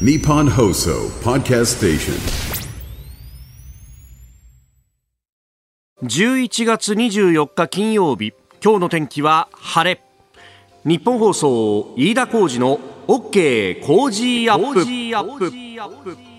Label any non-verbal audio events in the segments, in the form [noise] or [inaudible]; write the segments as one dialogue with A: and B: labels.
A: Nippon Hoso Podcast Station.
B: 11月24日金曜日。今日の天気は晴れ。日本放送飯田浩二の OK 工事アップ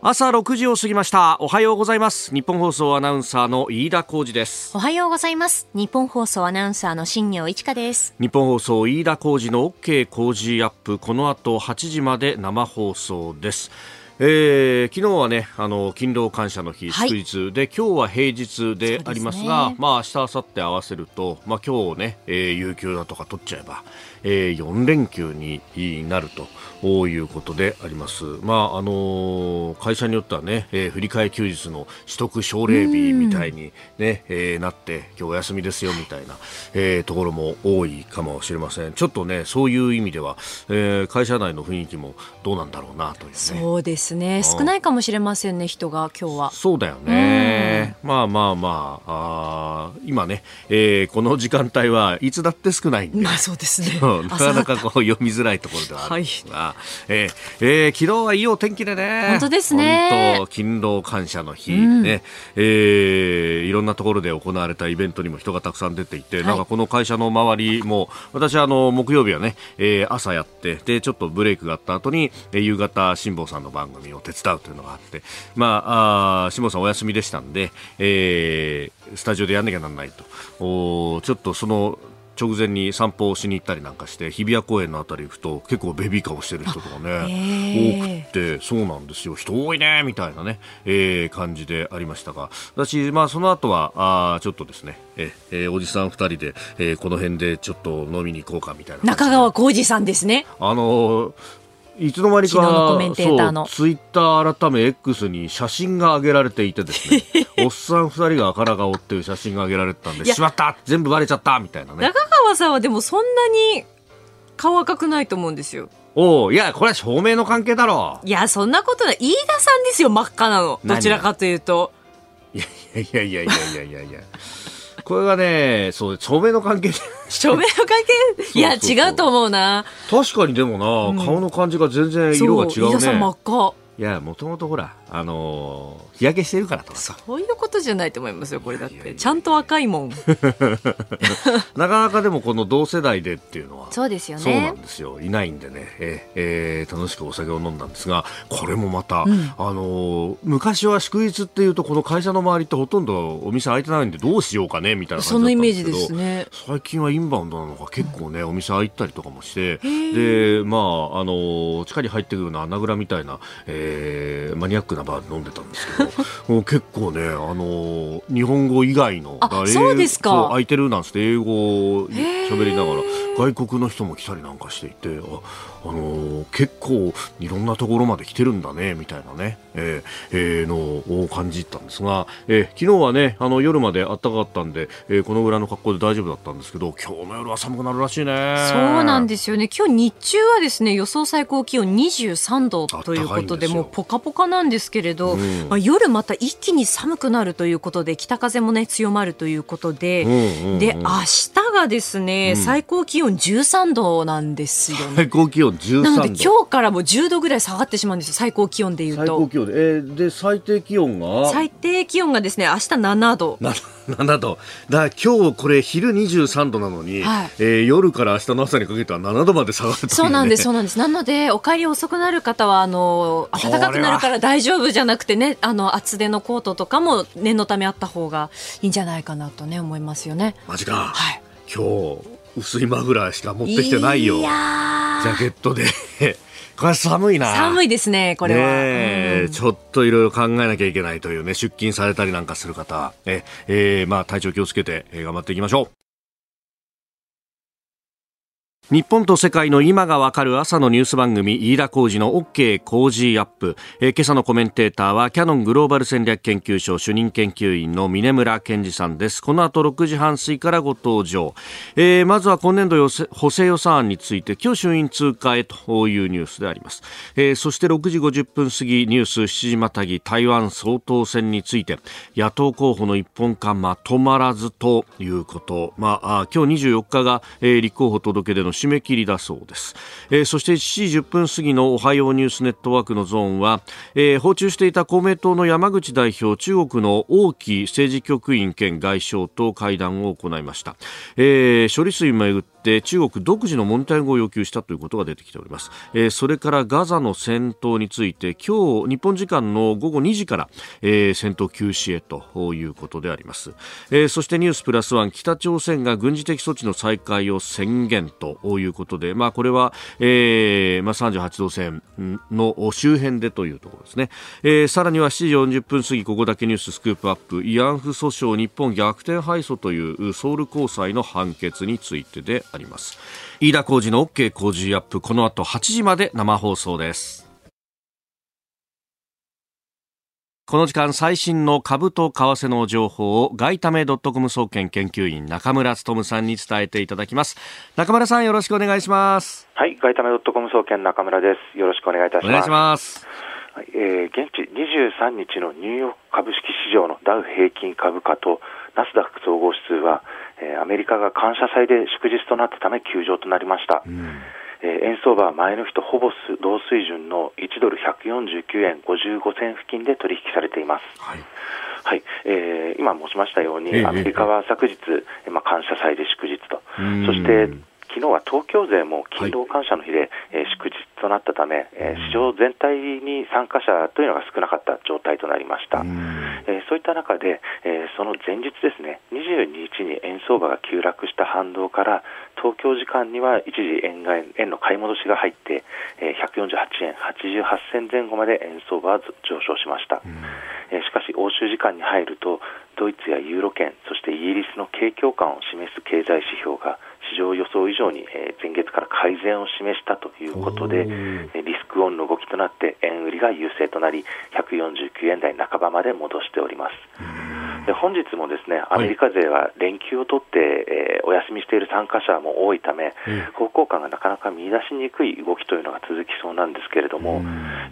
B: 朝6時を過ぎました。おはようございます。日本放送アナウンサーの飯田浩二です。
C: おはようございます。日本放送アナウンサーの新業一華です。
B: 日本放送飯田浩二の OK 工事アップ。この後8時まで生放送です。えー、昨日はねあの勤労感謝の日、祝日で今日は平日でありますが、すね、まあ明日明後日合わせると、まあ今日ね、えー、有給だとか取っちゃえば、えー、4連休になると。いうことであります。まああの会社によってはね、えー、振り替え休日の取得奨励日みたいにね、えー、なって今日お休みですよみたいな、えー、ところも多いかもしれません。ちょっとねそういう意味では、えー、会社内の雰囲気もどうなんだろうなという、ね、
C: そうですね。少ないかもしれませんね人が今日は。
B: そうだよね。まあまあまああ今ね、えー、この時間帯はいつだって少ないんで、
C: まあそうですね。
B: なかなかこう読みづらいところではあるんですが。はいえーえー、昨日はいいお天気でね。
C: 本当ですね。
B: 本当勤労感謝の日、うん、ね、えー、いろんなところで行われたイベントにも人がたくさん出ていて、はい、なんかこの会社の周りも、私あの、木曜日はね、えー、朝やって、で、ちょっとブレイクがあった後に、えー、夕方、辛坊さんの番組を手伝うというのがあって、まあ、あ辛坊さんお休みでしたんで、えー、スタジオでやんなきゃなんないと。おちょっとその、直前に散歩をしに行ったりなんかして日比谷公園のあたり行くと結構ベビーカーをしてる人とかね多くてそうなんですよ。人多いねみたいなね、えー、感じでありましたが私、まあ、その後はあちょっとですね。ええー、おじさん2人で、えー、この辺でちょっと飲みに行こうかみたいな
C: 中川浩二さんですね。
B: あのーいつの間にかツイッター改め X に写真が上げられていてですね。[laughs] おっさん2人が赤ら顔っていう写真が上げられてたんでしまった全部バレちゃったみたいなね。
C: 中川さんはでもそんなに顔赤くないと思うんですよ。
B: おおいやこれは照明の関係だろ
C: う。いやそんなことない。飯田さんですよ真っ赤なの。どちらかというと。
B: いやいやいやいやいやいやいやこれがね、そう、照明の関係 [laughs]
C: 照明の関係？[laughs] いや、違うと思うな。
B: 確かにでもな、うん、顔の感じが全然色が違うね。いや、もともとほら、あのー、日焼けしてるからと。か
C: そういうことじゃないと思いますよこれだって。ちゃんと赤いもん。[laughs]
B: なかなかでもこの同世代でっていうのは。
C: そうですよね。
B: そうなんですよ。いないんでね、ええー、楽しくお酒を飲んだんですがこれもまた、うん、あのー、昔は祝日っていうとこの会社の周りってほとんどお店開いてないんでどうしようかねみたいな
C: そのイメージですね。
B: 最近はインバウンドなのか結構ね、お店開いたりとかもしてでまああの地下に入ってくるような穴蔵みたいな、えー、マニアックなバーで飲んでたんですけど [laughs] 結構ね、あの日本語以外の
C: あそうですか。
B: 空いてるなんつって英語喋りながら外国の人も来たりなんかしていてああのー、結構いろんなところまで来てるんだねみたいなね、えーえー、のを感じたんですが、えー、昨日はねあの夜まで暖かかったんで、えー、このぐらいの格好で大丈夫だったんですけど今日の夜は寒くなるらしいね。
C: そうなんですよね。今日日中はですね予想最高気温23度ということでもうポカポカなんですけれど、うん、まあ、夜また一気に寒くなるということで北風もね強まるということで、うんうんうん、で明日がですね、うん、最高気温13度なんですよね。
B: 最高気温13度
C: なので今日からも10度ぐらい下がってしまうんですよ最高気温でいうと。最
B: 高気温で,、えー、で最低気温が？
C: 最低気温がですね明日7度。
B: 7度。だ今日これ昼23度なのに、はい、えー、夜から明日の朝にかけては7度まで下がる、ね、
C: そうなんですそうなんです。なのでお帰り遅くなる方はあの暖かくなるから大丈夫じゃなくてねあの厚手のコートとかも念のためあった方がいいんじゃないかなとね思いますよね。
B: マジか、はい、今日薄いマフラーしか持ってきてないよジャケットで [laughs] これ寒いな。
C: 寒いですね、これは。
B: ねうん、ちょっといろいろ考えなきゃいけないというね、出勤されたりなんかする方、え、えー、まあ体調気をつけて、えー、頑張っていきましょう。日本と世界の今がわかる朝のニュース番組飯田浩二の OK 工事アップ、えー、今朝のコメンテーターはキャノングローバル戦略研究所主任研究員の峰村健二さんです。この後6時半過ぎからご登場、えー、まずは今年度補正予算案について今日衆院通過へというニュースであります、えー、そして6時50分過ぎニュース7時またぎ台湾総統選について野党候補の一本化まとまらずということ。まあ今日24日が、えー、立候補届出の締め切りだそうです、えー、そして7時10分過ぎのおはようニュースネットワークのゾーンは、えー、訪中していた公明党の山口代表中国の王毅政治局員兼外相と会談を行いました、えー、処理水をめぐってて中国独自のモニタリングを要求したということが出てきております、えー、それからガザの戦闘について今日日本時間の午後2時から、えー、戦闘休止へということであります、えー、そしてニュースプラスワン北朝鮮が軍事的措置の再開を宣言ということで、まあ、これは、えーまあ、38度線の周辺でというところですね、えー、さらには7時40分過ぎここだけニューススクープアップ。慰安婦訴訟日本逆転敗訴というソウル高裁の判決についてであります。飯田浩二の OK 工事アップこの後8時まで生放送です。この時間最新の株と為替の情報を外為ドットコム総研研究員中村努さんに伝えていただきます。中村さんよろしくお願いします。
D: はい外為ドットコム総研中村です。よろしくお願いいたします。お願いします。えー、現地23日のニューヨーク株式市場のダウ平均株価とナスダック総合指数はえー、アメリカが感謝祭で祝日となったため休場となりました。うん。えー、円相場は前の日とほぼ同水準の1ドル149円55銭付近で取引されています。はい、はい。えー、今申しましたように、えー、アメリカは昨日、えー、まあ、感謝祭で祝日と、そして昨日は東京税も勤労感謝の日で、はい、えー、祝日となったため、えー、市場全体に参加者というのが少なかった状態となりました。えー、そういった中で、えー、その前日ですね、22日に円相場が急落した反動から、東京時間には一時円買円の買い戻しが入って、えー、148円88銭前後まで円相場は上昇しました。えー、しかし欧州時間に入るとドイツやユーロ圏そしてイギリスの景況感を示す経済指標が市場予想以上に、え前月から改善を示したということでリスクオンの動きとなって円売りが優勢となり149円台半ばまで戻しております。で本日もですねアメリカ勢は連休を取って、えー、お休みしている参加者も多いため、方向感がなかなか見出しにくい動きというのが続きそうなんですけれども、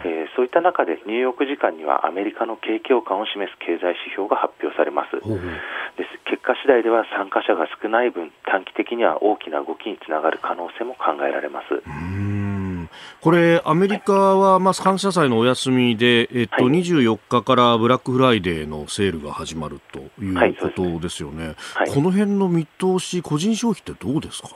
D: えー、そういった中でニューヨーク時間にはアメリカの景況感を示す経済指標が発表されます。です。結果次第では参加者が少ない分短期的には大きな動きにつながる可能性も考えられます。
B: これ、アメリカは、まあ、感謝祭のお休みで、えっと、はい、24日からブラックフライデーのセールが始まるということですよね。はい、この辺の見通し、個人消費ってどうですか？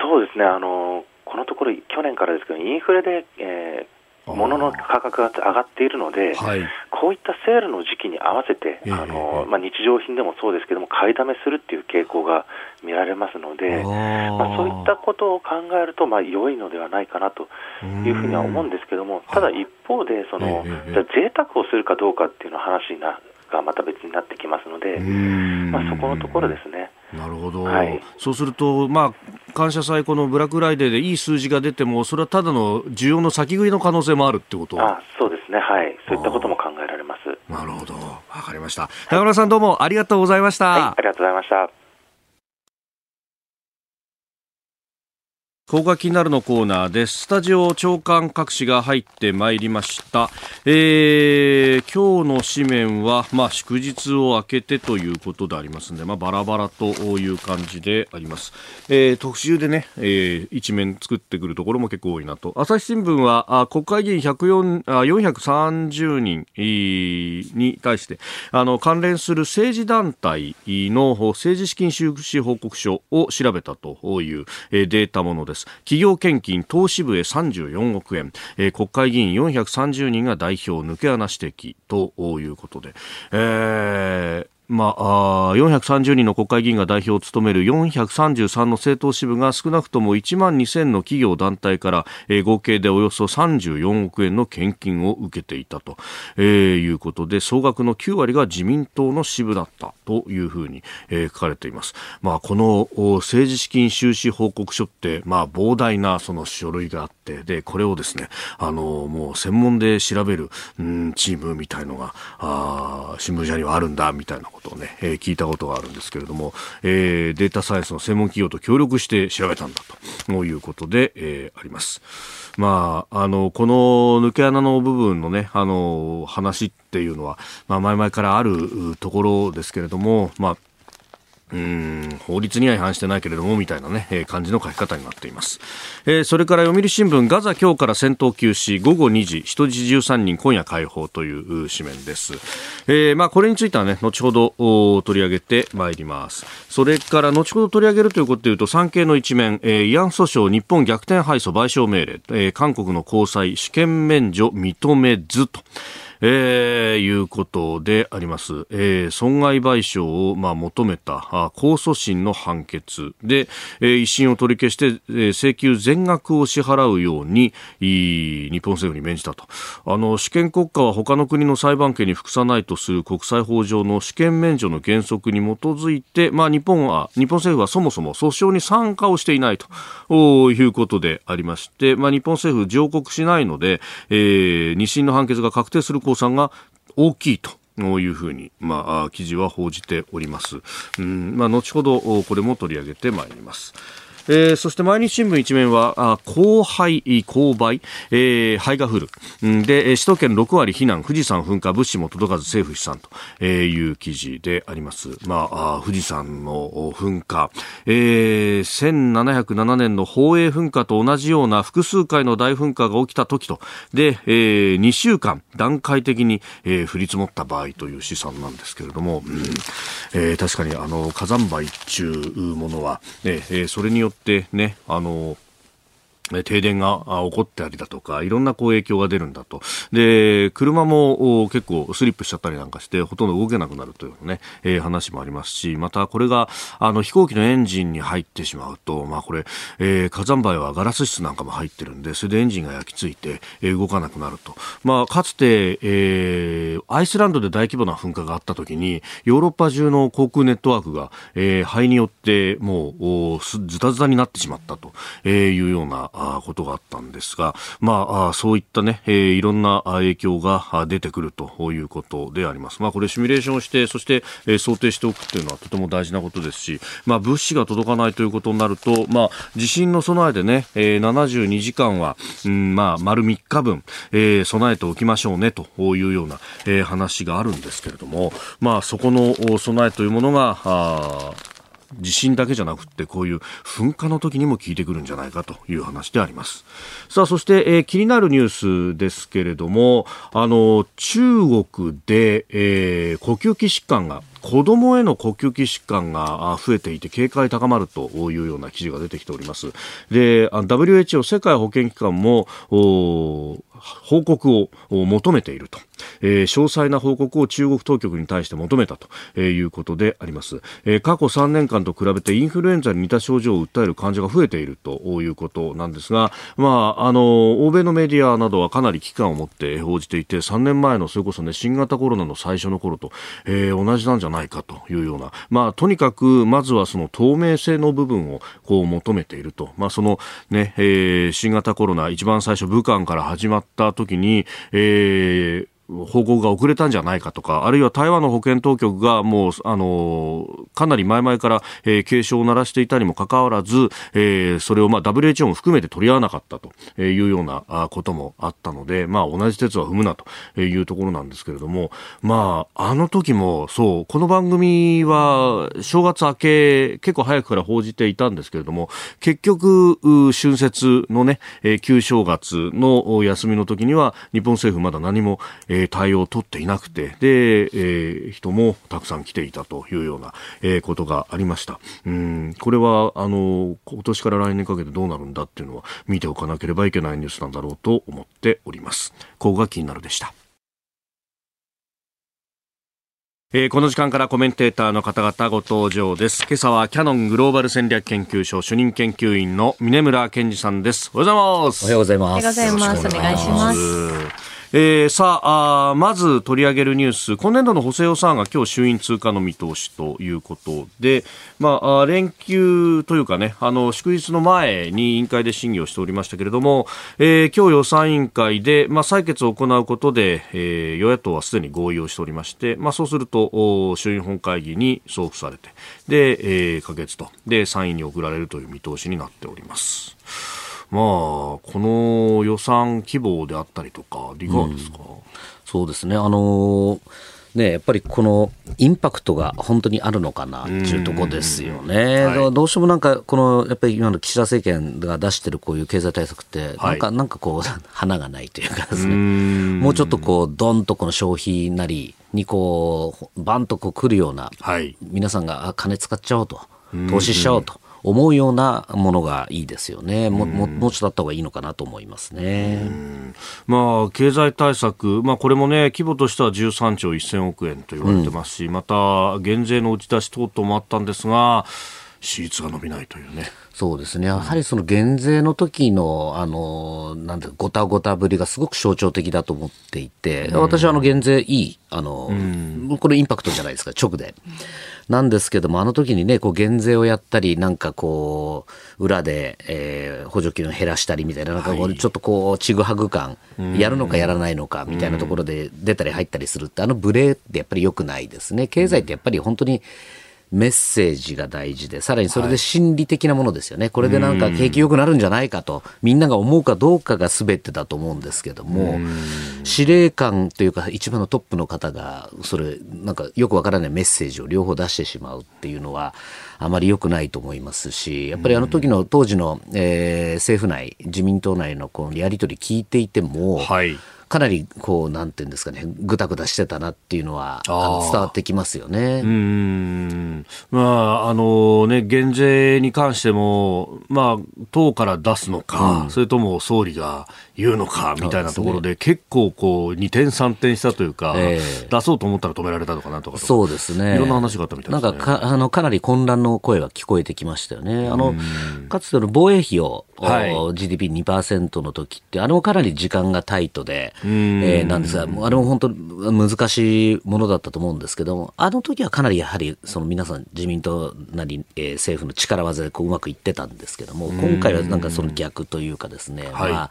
D: そうですね、あの、このところ、去年からですけど、インフレで、えー物の価格が上がっているので、はい、こういったセールの時期に合わせて、あのまあ、日常品でもそうですけども、買いだめするっていう傾向が見られますので、まあ、そういったことを考えると、まあ、良いのではないかなというふうには思うんですけども、ただ一方で、その、じゃ贅沢をするかどうかっていうの話がまた別になってきますので、まあ、そこのところですね。
B: なるほど、はい、そうすると、まあ、感謝祭、このブラックフライデーでいい数字が出ても、それはただの需要の先食いの可能性もあるってこと？
D: あそうですね、はい、そういったことも考えられます。
B: なるほど、わかりました。中村さん、どうもありがとうございました。はい、
D: ありがとうございました。
B: ここが気になるのコーナーです。スタジオ長官各紙が入ってまいりました。えー、今日の紙面は、まあ、祝日を明けてということでありますので、まあ、バラバラという感じであります。えー、特集でね、えー、一面作ってくるところも結構多いなと。朝日新聞は、あ国会議員104あ430人に対して、あの、関連する政治団体の政治資金収支報告書を調べたという、えー、データものです。企業献金投資部へ34億円、えー、国会議員430人が代表抜け穴指摘ということで、えーまあ、430人の国会議員が代表を務める433の政党支部が少なくとも1万2000の企業団体から、えー、合計でおよそ34億円の献金を受けていたと、えー、いうことで総額の9割が自民党の支部だったというふうに、えー、書かれています。まあ、この政治資金収支報告書って、まあ、膨大なその書類があってでこれをですねあのもう専門で調べる、うん、チームみたいのがあ新聞社にはあるんだみたいなことことをね、えー、聞いたことがあるんですけれども、えー、データサイエンスの専門企業と協力して調べたんだということで、えー、あります。まあ、あの、この抜け穴の部分のね、あの、話っていうのは、まあ、前々からあるところですけれども、まあ、うん法律には違反してないけれどもみたいなね、えー、感じの書き方になっています、えー、それから読売新聞ガザ今日から戦闘休止午後2時人質13人今夜解放という紙面です、えー、まあこれについてはね後ほど取り上げてまいります。それから後ほど取り上げるということでいうと産経の一面、えー、慰安訴訟日本逆転敗訴賠償命令、えー、韓国の高裁試験免除認めずと。えー、いうことであります。えー、損害賠償を、まあ、求めた控訴審の判決で、えー、一審を取り消して、えー、請求全額を支払うように日本政府に命じたと。あの、主権国家は他の国の裁判権に服さないとする国際法上の主権免除の原則に基づいて、まあ、日本は、日本政府はそもそも訴訟に参加をしていないということでありまして、まあ、日本政府上告しないので、えー、二審の判決が確定する公算が大きいと。いうふうに、まあ、記事は報じております。うん、まあ、後ほどこれも取り上げてまいります。えー、そして毎日新聞一面は、あ降灰、勾配、えー、灰が降る。で、首都圏6割避難、富士山噴火、物資も届かず政府試算という記事であります。まあ、あ富士山の噴火、えー、1707年の宝永噴火と同じような複数回の大噴火が起きた時と、で、えー、2週間段階的に、えー、降り積もった場合という試算なんですけれども、うんえー、確かにあの火山灰というものは、えー、それによってね、あの、停電が起こったりだとか、いろんなこう影響が出るんだと。で、車も結構スリップしちゃったりなんかして、ほとんど動けなくなるというね、えー、話もありますし、またこれが、あの、飛行機のエンジンに入ってしまうと、まあこれ、えー、火山灰はガラス質なんかも入ってるんで、それでエンジンが焼き付いて、えー、動かなくなると。まあ、かつて、えー、アイスランドで大規模な噴火があった時に、ヨーロッパ中の航空ネットワークが、えー、灰によってもう、ズタズタになってしまったというような、ことがあったんですが、まあ、そういったね、えー、いろんな影響が出てくるということであります。まあ、これシミュレーションして、そして、想定しておくっていうのはとても大事なことですし、まあ、物資が届かないということになると、まあ、地震の備えでね、えー、72時間は、うん、まあ、丸3日分、えー、備えておきましょうね、というような、えー、話があるんですけれども、まあ、そこの備えというものが、あ地震だけじゃなくてこういう噴火の時にも効いてくるんじゃないかという話であります。さあそして、えー、気になるニュースですけれどもあの中国で、えー、呼吸器疾患が子供への呼吸器疾患が増えていて警戒高まるというような記事が出てきております。で WHO 世界保健機関も報告を求めていると、えー、詳細な報告を中国当局に対して求めたということであります、えー、過去3年間と比べてインフルエンザに似た症状を訴える患者が増えているということなんですが、まあ、あの欧米のメディアなどはかなり危機感を持って報じていて3年前のそれこそ、ね、新型コロナの最初の頃と、えー、同じなんじゃないかというような、まあ、とにかくまずはその透明性の部分をこう求めていると、まあ、そのね、えー、新型コロナ一番最初武漢から始まった時に、えー、報告が遅れたんじゃないかとか、あるいは台湾の保健当局がもう、あの、かなり前々から、えー、警鐘を鳴らしていたにもかかわらず、えー、それをまあ WHO も含めて取り合わなかったというようなこともあったので、まあ同じ鉄は踏むなというところなんですけれども、まあ、あの時も、そう、この番組は正月明け、結構早くから報じていたんですけれども、結局、春節のね、旧正月の休みの時には、日本政府まだ何も、えー、対応を取っていなくて、で、えー、人もたくさん来ていたというような、えー、ことがありました。うん、これは、あの、今年から来年かけてどうなるんだっていうのは見ておかなければいけないニュースなんだろうと思っております。ここが気になるでした。えー、この時間からコメンテーターの方々ご登場です。今朝はキヤノングローバル戦略研究所主任研究員の峰村健二さんです。おはようございます。
E: おはようございます。おはよう
F: ございます。お願いします。
B: えー、さああまず取り上げるニュース今年度の補正予算案が今日衆院通過の見通しということで、まあ、連休というかねあの祝日の前に委員会で審議をしておりましたけれども、えー、今日予算委員会で、まあ、採決を行うことで、えー、与野党はすでに合意をしておりまして、まあ、そうすると衆院本会議に送付されてで、えー、可決とで参院に送られるという見通しになっております。まあ、この予算規模であったりとか、いかがですか、うん、
E: そうですね。あのね、やっぱりこのインパクトが本当にあるのかなっていうところですよね、はい、どうしてもなんか、このやっぱり今の岸田政権が出してるこういう経済対策って、なんか、なんかこう、[laughs] 花がないというかですね、もうちょっとこう、どんとこの消費なりにこう、バンとこう来るような、はい、皆さんが金使っちゃおうと、投資しちゃおうと。思うようなものがいいですよね、もももうちょっとあった方がいいのかなと思いますね、
B: まあ、経済対策、まあ、これもね、規模としては13兆1000億円と言われてますし、うん、また減税の打ち出し等々もあったんですが、支出が伸びないというね。
E: そうですね。やはりその減税の時の、あの、なんて、ごたごたぶりがすごく象徴的だと思っていて、私はあの減税いい、あの、これインパクトじゃないですか、直で。なんですけども、あの時にね、こう減税をやったり、なんかこう、裏で、えー、補助金を減らしたりみたいな、なんかこう、ちょっとこう、ちぐはぐ感、やるのかやらないのかみたいなところで出たり入ったりするって、あのブレってやっぱり良くないですね。経済ってやっぱり本当に、メッセージが大事で、さらにそれで心理的なものですよね。はい、これでなんか景気良くなるんじゃないかと、みんなが思うかどうかが全てだと思うんですけども、司令官というか一番のトップの方が、それ、なんかよくわからないメッセージを両方出してしまうっていうのは、あまり良くないと思いますし、やっぱりあの時の当時の、えー、政府内、自民党内のこのやり取り聞いていても、はいかなりこうなんていうんですかねぐたぐたしてたなっていうのはあの伝わってきますよね。うん
B: まああのね減税に関してもまあ党から出すのか、うん、それとも総理が言うのかみたいなところで、ね、結構こう二転三転したというか、えー、出そうと思ったら止められたのかなとか
E: そうですね
B: いろんな話があったみたいです
E: ね。なんかかあのかなり混乱の声が聞こえてきましたよね。あのかつての防衛費を、はい、GDP2% の時ってあれもかなり時間がタイトで。えー、なんですが、あれも本当難しいものだったと思うんですけども、あの時はかなりやはり、その皆さん自民党なり、えー、政府の力技でこううまくいってたんですけども、今回はなんかその逆というかですね、まあ、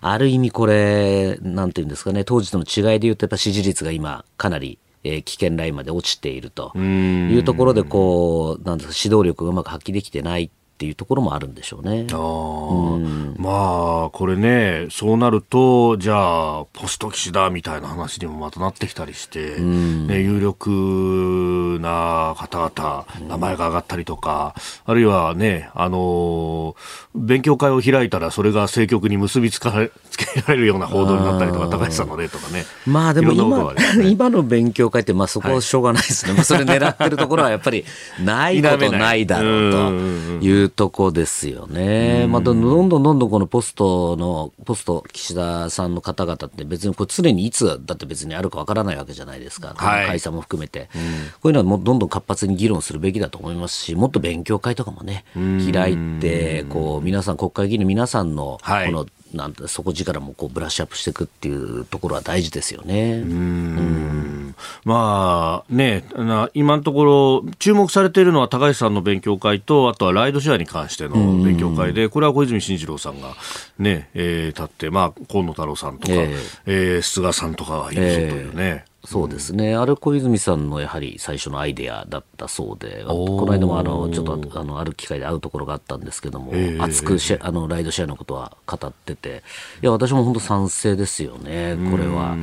E: ある意味これ、なんていうんですかね、当時との違いで言うとやっぱ支持率が今かなりえー、危険ラインまで落ちているというところでこうなんですか指導力がうまく発揮できてないっていうところもあるんでしょうね。あ
B: うん、まあ、これね、そうなると、じゃあ、ポスト岸だみたいな話にもまたなってきたりして、ね、有力な方々、名前が上がったりとか、あるいはね、あの、勉強会を開いたら、それが政局に結びつかつけられるような報道になったりとか、高橋さんの例とかね。
E: まあでも今、ね、今の勉強会って、まあそこはしょうがないですね。はい、まあそれ狙ってるところはやっぱり、ないことないだろうというとこですよね。まあ、どんどんどんどんこのポストの、ポスト岸田さんの方々って別にこれ常にいつだって別にあるかわからないわけじゃないですか。はい、解散も含めて、うん、こういうのはもうどんどん活発に議論するべきだと思います。し、もっと勉強会とかもね、開いて、こう、皆さん、国会議員の皆さんの、この、なんて底力もこうブラッシュアップしていくっていうところは大事ですよね。うん
B: まあね、今のところ注目されているのは高橋さんの勉強会とあとはライドシェアに関しての勉強会でこれは小泉進次郎さんがね、えー、立って、まあ、河野太郎さんとか、えー、えー、菅さんとかがいるぞというね。
E: えーそうですね、あれ小泉さんのやはり最初のアイデアだったそうで、この間もあのちょっとあのある機会で会うところがあったんですけども、えー、熱くシェあのライドシェアのことは語ってて、いや、私も本当賛成ですよね、これは。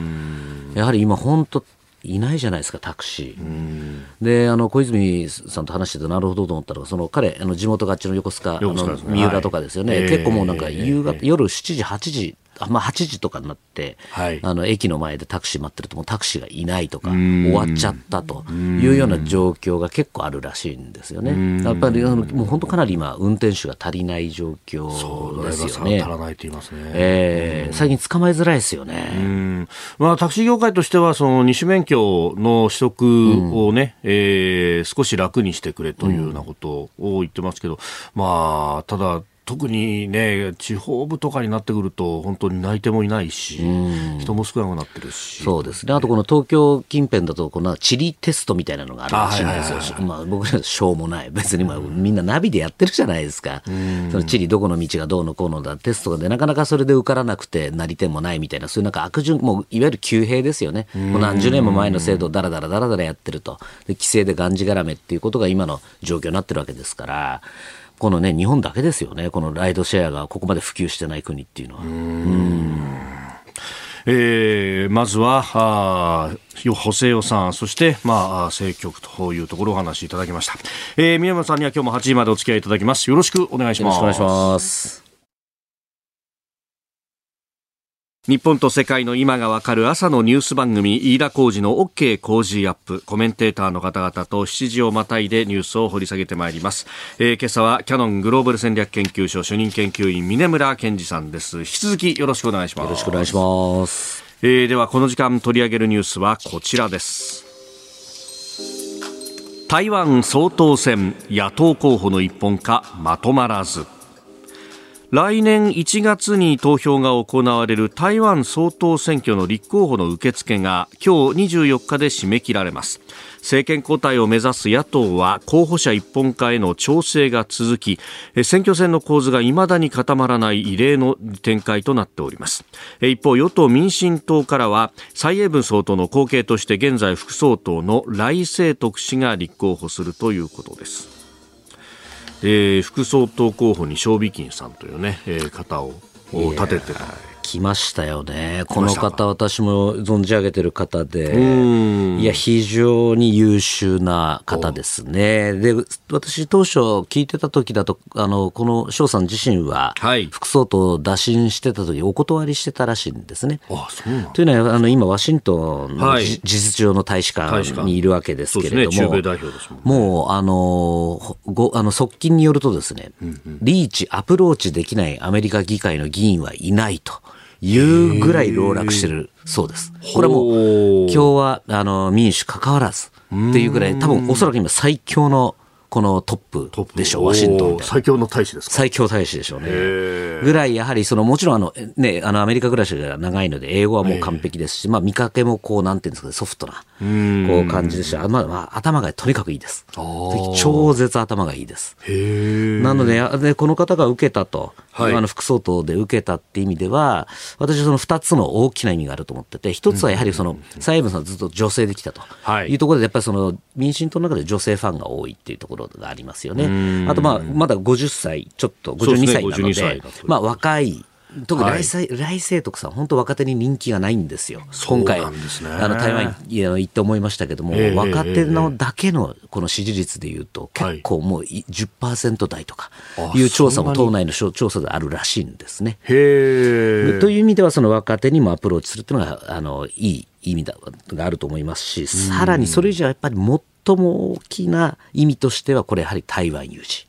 E: やはり今、本当、いないじゃないですか、タクシー。で、あの、小泉さんと話しててなるほどと思ったら、その彼、あの地元があっちの横須賀、あの三浦とかですよね、はい、結構もうなんか夕方、夜7時、8時まあ、8時とかになって、はい、あの駅の前でタクシー待ってるともうタクシーがいないとか終わっちゃったというような状況が結構あるらしいんですよね。やっぱりあのもう本当かなり今運転手が足りない状況ですよね。
B: 足らないと言いますね。
E: えー、最近捕まえづらいですよね。
B: まあタクシー業界としてはその二種免許の取得をね、うん、えー、少し楽にしてくれというようなことを言ってますけど、まあただ特にね、地方部とかになってくると、本当に泣いてもいないし、人も少なくなってるし。
E: そうですね。あとこの東京近辺だと、この地理テストみたいなのがあるらしいんですよ。まあ僕らしょうもない。別にまあみんなナビでやってるじゃないですか。その地理どこの道がどうのこうのだ、テストでなかなかそれで受からなくて、なり手もないみたいな、そういうなんか悪順、もういわゆる旧兵ですよね。もう何十年も前の制度をだらだらだらだらやってると。で規制でがんじがらめっていうことが今の状況になってるわけですから、このね、日本だけですよね、このライドシェアがここまで普及してない国っていうのは。うん。
B: えー、えー、まずはあ補正予算そして、まあ、政局というところをお話しいただきました、えー、宮山さんには今日も8時までお付き合いいただきます。よろしくお願いします。
E: よろしくお願いします
B: 日本と世界の今がわかる朝のニュース番組飯田浩二の OK 工事アップ。コメンテーターの方々と7時をまたいでニュースを掘り下げてまいります、えー、今朝はキャノングローバル戦略研究所主任研究員峰村健二さんです。引き続きよろしくお願いします。
E: よろしくお願いします、
B: えー、ではこの時間取り上げるニュースはこちらです。台湾総統選野党候補の一本化まとまらず来年1月に投票が行われる台湾総統選挙の立候補の受付が今日24日で締め切られます。政権交代を目指す野党は候補者一本化への調整が続き選挙戦の構図が未だに固まらない異例の展開となっております。一方与党民進党からは蔡英文総統の後継として現在副総統の来清徳氏が立候補するということです。えー、副総統候補に勝美金さんというね、えー、方を立ててる。
E: 来ましたよね。この方、私も存じ上げてる方で、いや、非常に優秀な方ですね。で、私、当初聞いてた時だと、あの、この翔さん自身は、副総統打診してた時、お断りしてたらしいんですね。
B: あそうなん
E: というのは、あの、今、ワシントンの、はい、事実上の大使館にいるわけですけれども、
B: ね、
E: もう、あの、ご、あの、側近によるとですね、うんうん、リーチ、アプローチできないアメリカ議会の議員はいないと。いうぐらい籠絡してるそうです。これも今日はあの民主関わらずっていうぐらい多分おそらく今最強のこのトップでしょう、ワシントンで。
B: 最強の大使ですか。
E: 最強大使でしょうね。ぐらい、やはり、その、もちろん、あの、ね、あの、アメリカ暮らしが長いので、英語はもう完璧ですし、まあ、見かけも、こう、なんていうんですかね、ソフトな、こう、感じですし、まあ、まあ、頭がとにかくいいです。超絶頭がいいです。なので、でこの方が受けたと、はい、あの、副総統で受けたって意味では、私はその二つの大きな意味があると思ってて、一つはやはりその、蔡英文さん。ずっと女性できたと。いうところで、やっぱりその、民進党の中で女性ファンが多いっていうところがありますよね。あと、まあ、まだ50歳、ちょっと52歳なので、でまあ、若い特に来世、はい、清徳さん、本当若手に人気がないんですよ。今回、あの台湾行って思いましたけども、えー、若手のだけのこの支持率でいうと、結構もう10%台とかい。う調査も党内の調査であるらしいんですね。という意味では、その若手にもアプローチするというのが、あのいい意味だがあると思いますし、さらにそれ以上やっぱりもっも大きな意味としては、これやはり台湾有事。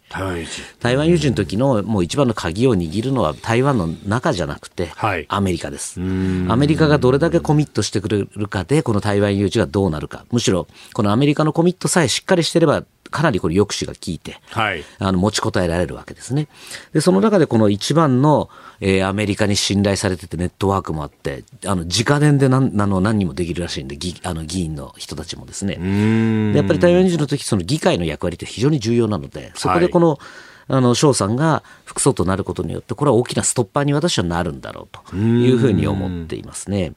E: 台湾有事の時のもう一番の鍵を握るのは台湾の中じゃなくて、アメリカです。アメリカがどれだけコミットしてくれるかで、この台湾有事がどうなるか。むしろ、このアメリカのコミットさえしっかりしてれば、かなりこれ抑止が効いて、はい、あの持ちこたえられるわけですね。で、その中でこの一番の、えー、アメリカに信頼されててネットワークもあって、あの、直伝で何、何の何にもできるらしいんで、議あの議員の人たちもですね。でやっぱり台湾有事の時、その議会の役割って非常に重要なので、そこでこの、はいあの、翔さんが副総となることによって、これは大きなストッパーに私はなるんだろうというふうに思っていますね。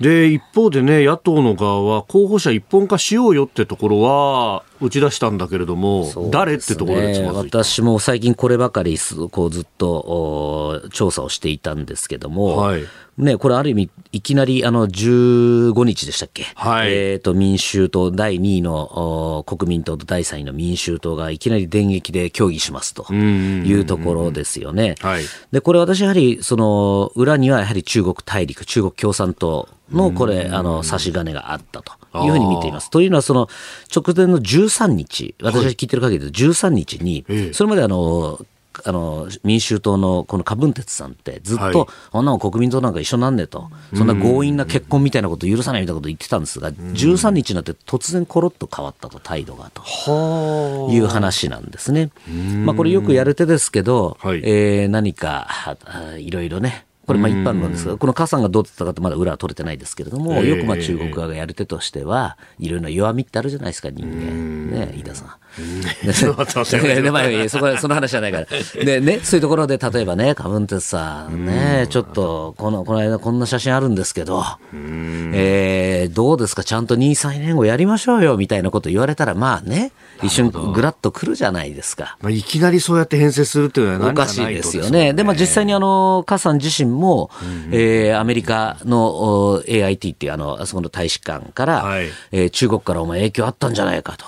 B: で、一方でね、野党の側は候補者一本化しようよってところは、打ち出したんだけれども、ね、誰ってところで
E: 私も最近こればかりこうずっと調査をしていたんですけども、はい、ね、これある意味、いきなりあの15日でしたっけ、はい、えーと、民衆党第2位の国民党と第3位の民衆党がいきなり電撃で協議しますというところですよね。はい、でこれ私やはりその裏にはやはり中国大陸、中国共産党のこれ、あの差し金があったと。いうふうに見ています。というのは、その直前の13日、私が聞いてる限りで13日に、それまであの、あの民衆党のこのカブンテツさんってずっと、はい、あんなの国民党なんか一緒なんねと、そんな強引な結婚みたいなこと許さないみたいなこと言ってたんですが、13日になって突然ころっと変わったと、態度がという話なんですね。まあ、これよくやる手ですけど、はい、えー、何かいろいろね、これまあ一般論ですが、この加算がどうだったかってまだ裏は取れてないですけれども、よくまあ中国側がやる手としては、いろいろな弱みってあるじゃないですか、人間。ね、飯田さん。[laughs] で [laughs] まあ、そこその話じゃないから。でね、そういうところで、例えばね、カブンテスさんね、ちょっと、この、この間こんな写真あるんですけど、えー、どうですか、ちゃんと2、3年後やりましょうよ、みたいなこと言われたら、まあね、一瞬ぐらっとくるじゃないですか。
B: まあ、いきなりそうやって編成するっていうのは
E: おかしいですよね。で、まあ実際にあの、カさん自身も、えー、アメリカの AIT っていうあの、あそこの大使館から、はい、えー、中国からお前影響あったんじゃないかと。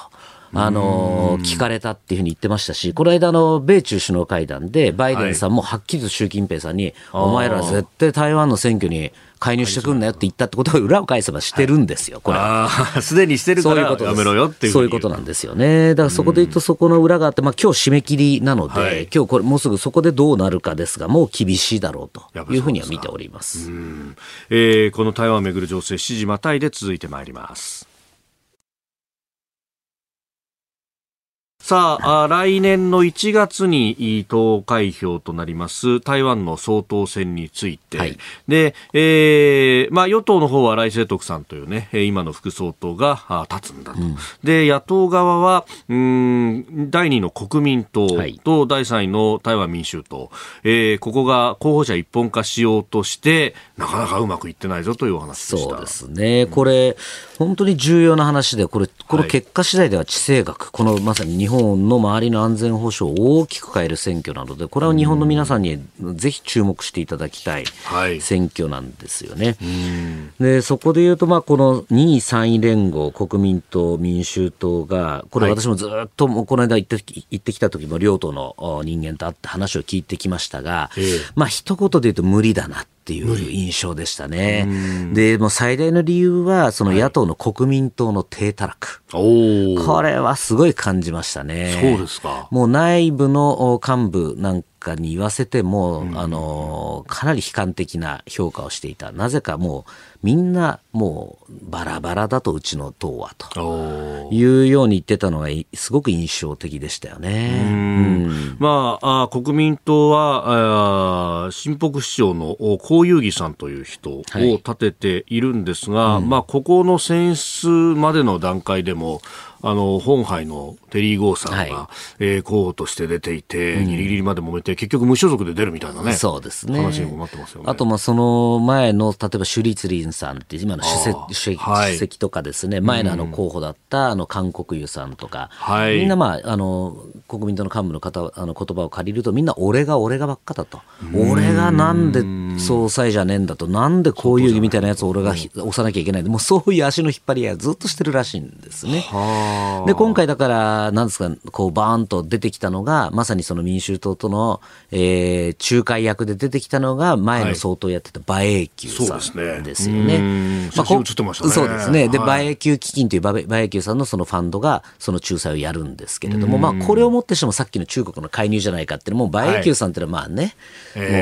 E: あの、聞かれたっていうふうに言ってましたし、この間の米中首脳会談で、バイデンさんもはっきりと習近平さんに、お前ら絶対台湾の選挙に介入してくんなよって言ったってことは [laughs] 裏を返せばしてるんですよ、これ。[laughs]
B: すでにしてるからやめろよっていう
E: そういうことなんですよね。だからそこで言うとそこの裏があって、まあ今日締め切りなので、はい、今日これもうすぐそこでどうなるかですが、もう厳しいだろうというふうには見ております。
B: えー、この台湾をめぐる情勢、7時またいで続いてまいります。さあ来年の1月に投開票となります台湾の総統選について、はい、で、えー、まあ、与党の方は来清徳さんというね、今の副総統が立つんだと。うん、で、野党側は、うん、第2の国民党と第3位の台湾民衆党、えー、ここが候補者一本化しようとして、なかなかうまくいってないぞというお話でした。
E: そうですね。これ、本当に重要な話で、これ、この結果次第では地政学、はい、このまさに日本の周りの安全保障を大きく変える選挙なので、これは日本の皆さんにぜひ注目していただきたい選挙なんですよね。はい、で、そこで言うと、まあ、この2位、3位連合、国民党、民衆党が、これ私もずっと、この間行って行ってきた時も両党の人間と会って話を聞いてきましたが、えー、まあ、一言で言うと無理だなっていう印象でしたね。で、もう最大の理由は、その野党の国民党の低たらく。はい、これはすごい感じましたね。
B: そうですか。
E: もう内部の幹部なんかに言わせても、うん、あの、かなり悲観的な評価をしていた。なぜかもう、みんなもうバラバラだとうちの党はと。いうように言ってたのがすごく印象的でしたよね。うん、
B: まあ、あ国民党はあ新北市長の高遊儀さんという人を立てているんですが、はいうん、まあ、ここの選出までの段階でもあの、本杯のテリー・ゴーさんが、はい、えー、候補として出ていて、ギリギリまで揉めて、結局無所属で出るみたいなね。
E: そうですね。
B: 話にもなってますよね。
E: あと、まあ、その前の、例えば、首里林さんって、今の主席主席とかですね、前のあの候補だった、あの、韓国湯さんとか、はい、みんな、まあ、あの、国民党の幹部の方、あの、言葉を借りると、みんな俺が俺がばっかだと。俺がなんで総裁じゃねえんだと。なんでこういうみたいなやつを俺が押さなきゃいけないもうそういう足の引っ張り合いずっとしてるらしいんですね。はあで、今回だから、なんですか、こう、バーンと出てきたのが、まさにその民衆党との、えー、仲介役で出てきたのが、前の総統やってた馬英九さんですよね。
B: まあ、そ
E: うですね。で、馬英九基金という馬英九さんのそのファンドが、その仲裁をやるんですけれども、まあ、これをもってしてもさっきの中国の介入じゃないかっていうのも、馬英九さんっていうのはまあね、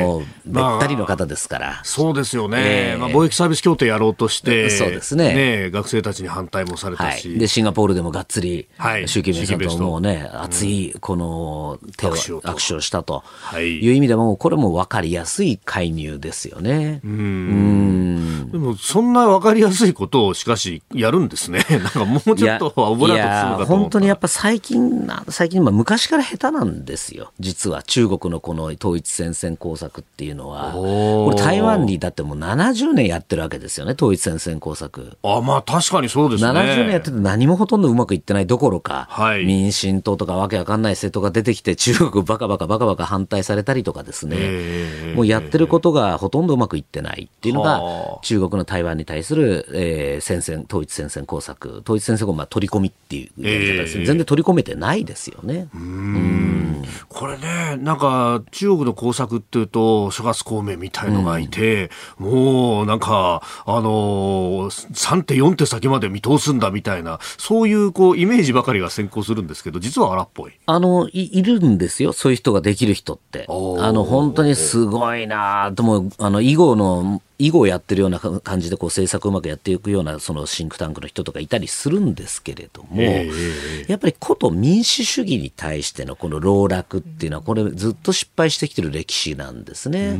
E: もう、べったりの方ですから。
B: そうですよね。まあ、貿易サービス協定やろうとして、
E: そうですね。
B: ね学生たちに反対もされたし。
E: で、シンガポールでもがっつり、はい、習近平さんともうね、熱いこの手を握手をしたという意味でも、これも分かりやすい介入ですよね。うん
B: でも、そんな分かりやすいことをしかしやるんですね。[laughs] なんかもうちょっとオブラートするかと
E: 本当にやっぱ最近、最近、まあ昔から下手なんですよ。実は中国のこの統一戦線工作っていうのは。これ台湾にだってもう70年やってるわけですよね、統一戦線工作。
B: あ、まあ確かにそうですね。70
E: 年やってて何もほとんどうまくいってないどころか、はい、民進党とかわけわかんない政党が出てきて、中国バカバカバカバカ反対されたりとかですね、もうやってることがほとんどうまくいってないっていうのが、中国の台湾に対する、えー、戦線、統一戦線工作、統一戦線工まあ取り込みっていうやり方ですね、全然取り込めてないですよね。うん。
B: これね、なんか中国の工作っていうと、諸葛孔明みたいのがいて、うん、もうなんか、あのー、3手、4手先まで見通すんだみたいな、そういうこうイメージばかりが先行するんですけど、実は荒っぽい。
E: あの、いいるんですよ、そういう人ができる人って。あの、本当にすごいなとも、あの、囲碁の囲碁をやってるような感じでこう政策をうまくやっていくようなそのシンクタンクの人とかいたりするんですけれども、やっぱりこと民主主義に対してのこの籠絡っていうのはこれずっと失敗してきてる歴史なんですね。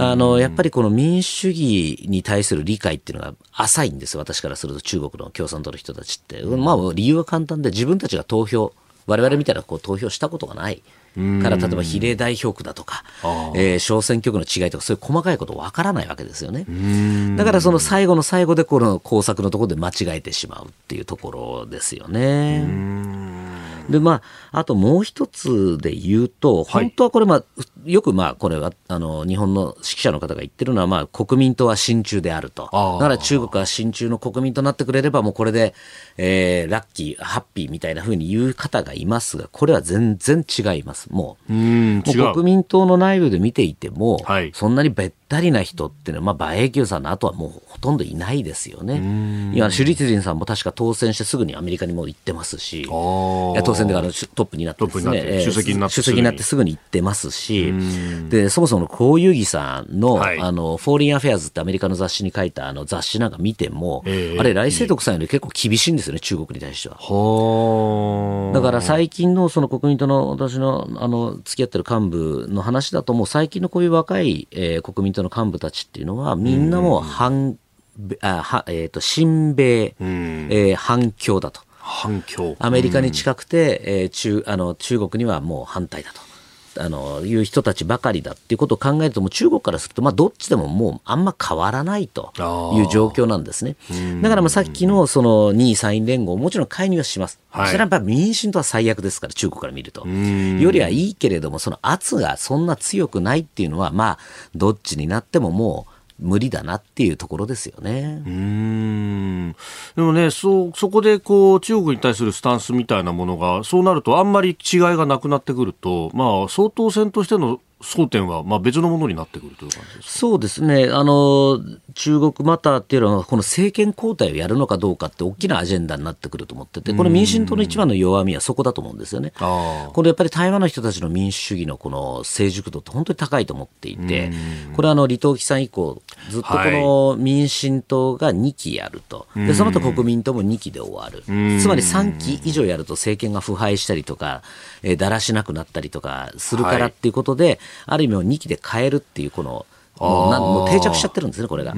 E: あのやっぱりこの民主主義に対する理解っていうのが浅いんです私からすると中国の共産党の人たちって。まあ理由は簡単で自分たちが投票我々みたいなこう投票したことがない。から例えば比例代表区だとか、えー、小選挙区の違いとかそういう細かいことわからないわけですよね。だからその最後の最後でこの工作のところで間違えてしまうっていうところですよね。で、まあ、あともう一つで言うと、本当はこれ、まあ、よくまあ、これは、あの、日本の指揮者の方が言ってるのは、まあ、国民党は親中であると。だから中国は親中の国民となってくれれば、もうこれで、えー、ラッキー、ハッピーみたいなふうに言う方がいますが、これは全然違います。もう。うんもう国民党の内部で見ていても、はい、そんなにべったりな人っていうのは、まあ、馬英九さんの後はもうほとんどいないですよね。今、朱立倫さんも確か当選してすぐにアメリカにも行ってますし、当選でからトップになってですね、
B: 主席になって
E: 主席になってすぐに行ってますし、で、そもそも侯友宜さんの、はい、あの、 Foreign Affairs ってアメリカの雑誌に書いたあの雑誌なんか見ても、えー、あれ、頼清徳さんより結構厳しいんですよね、中国に対しては。だから最近のその国民党の私のあの付き合ってる幹部の話だと、もう最近のこういう若い、えー、国民党の幹部たちっていうのは、みんなもう反、あはえーと、親米、えー、反共だと。
B: 反共
E: アメリカに近くて、えー、中あの中国にはもう反対だと。あのいう人たちばかりだっていうことを考えるとも中国からすると、まあ、どっちでももうあんま変わらないという状況なんですね。だからまあさっきのその2位参院連合もちろん介入はします。はい、それはやっぱ民進党は最悪ですから中国から見ると。よりはいいけれどもその圧がそんな強くないっていうのはまあどっちになってももう無理だなっていうところですよね。
B: うんでもね、そ、そこでこう、中国に対するスタンスみたいなものが、そうなるとあんまり違いがなくなってくると、まあ、総統選としての争点はまあ別のものになってくるという感じです
E: そうですね、あの中国またっていうのは、この政権交代をやるのかどうかって大きなアジェンダになってくると思ってて、これ、民進党の一番の弱みはそこだと思うんですよね。これやっぱり台湾の人たちの民主主義のこの成熟度って本当に高いと思っていて、これはあの李登輝さん以降、ずっとこの民進党が2期やると、でその後国民党も2期で終わる、つまり3期以上やると政権が腐敗したりとか、えー、だらしなくなったりとかするからっていうことで、はい、ある意味を2期で変えるっていうこのもうもう定着しちゃってるんですね、これが。だ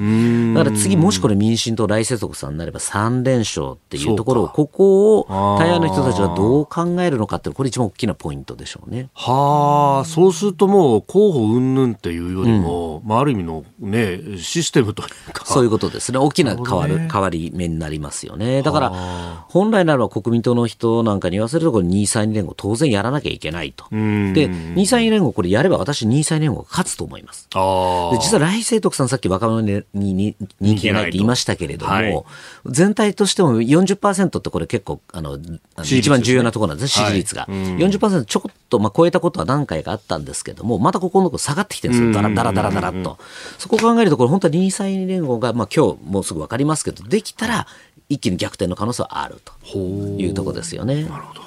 E: から次、もしこれ民進党大世俗さんになれば3連勝っていうところを、ここを台湾の人たちはどう考えるのかってこれ一番大きなポイントでしょうね。
B: はあ、そうするともう候補云々っていうよりも、うん、まあある意味のね、システムというか。
E: そういうことですね。大きな変わる、ね、変わり目になりますよね。だから、本来なら国民党の人なんかに言わせると、これ2、3連合当然やらなきゃいけないと。で、2、3連合これやれば私2、3連合が勝つと思います。ああ。で実は来世徳さんさっき若者にに人気がないって言いましたけれども、はい、全体としても40%ってこれ結構あの一番重要なところなんです支持率が、はい、40%ちょこっと、まあ、超えたことは何回かあったんですけどもまたここのとこ下がってきてるんですよ。だらだらだらだらっと。そこを考えるとこれ本当は2歳連合が、まあ、今日もうすぐ分かりますけどできたら一気に逆転の可能性はあるというところですよね。なるほど。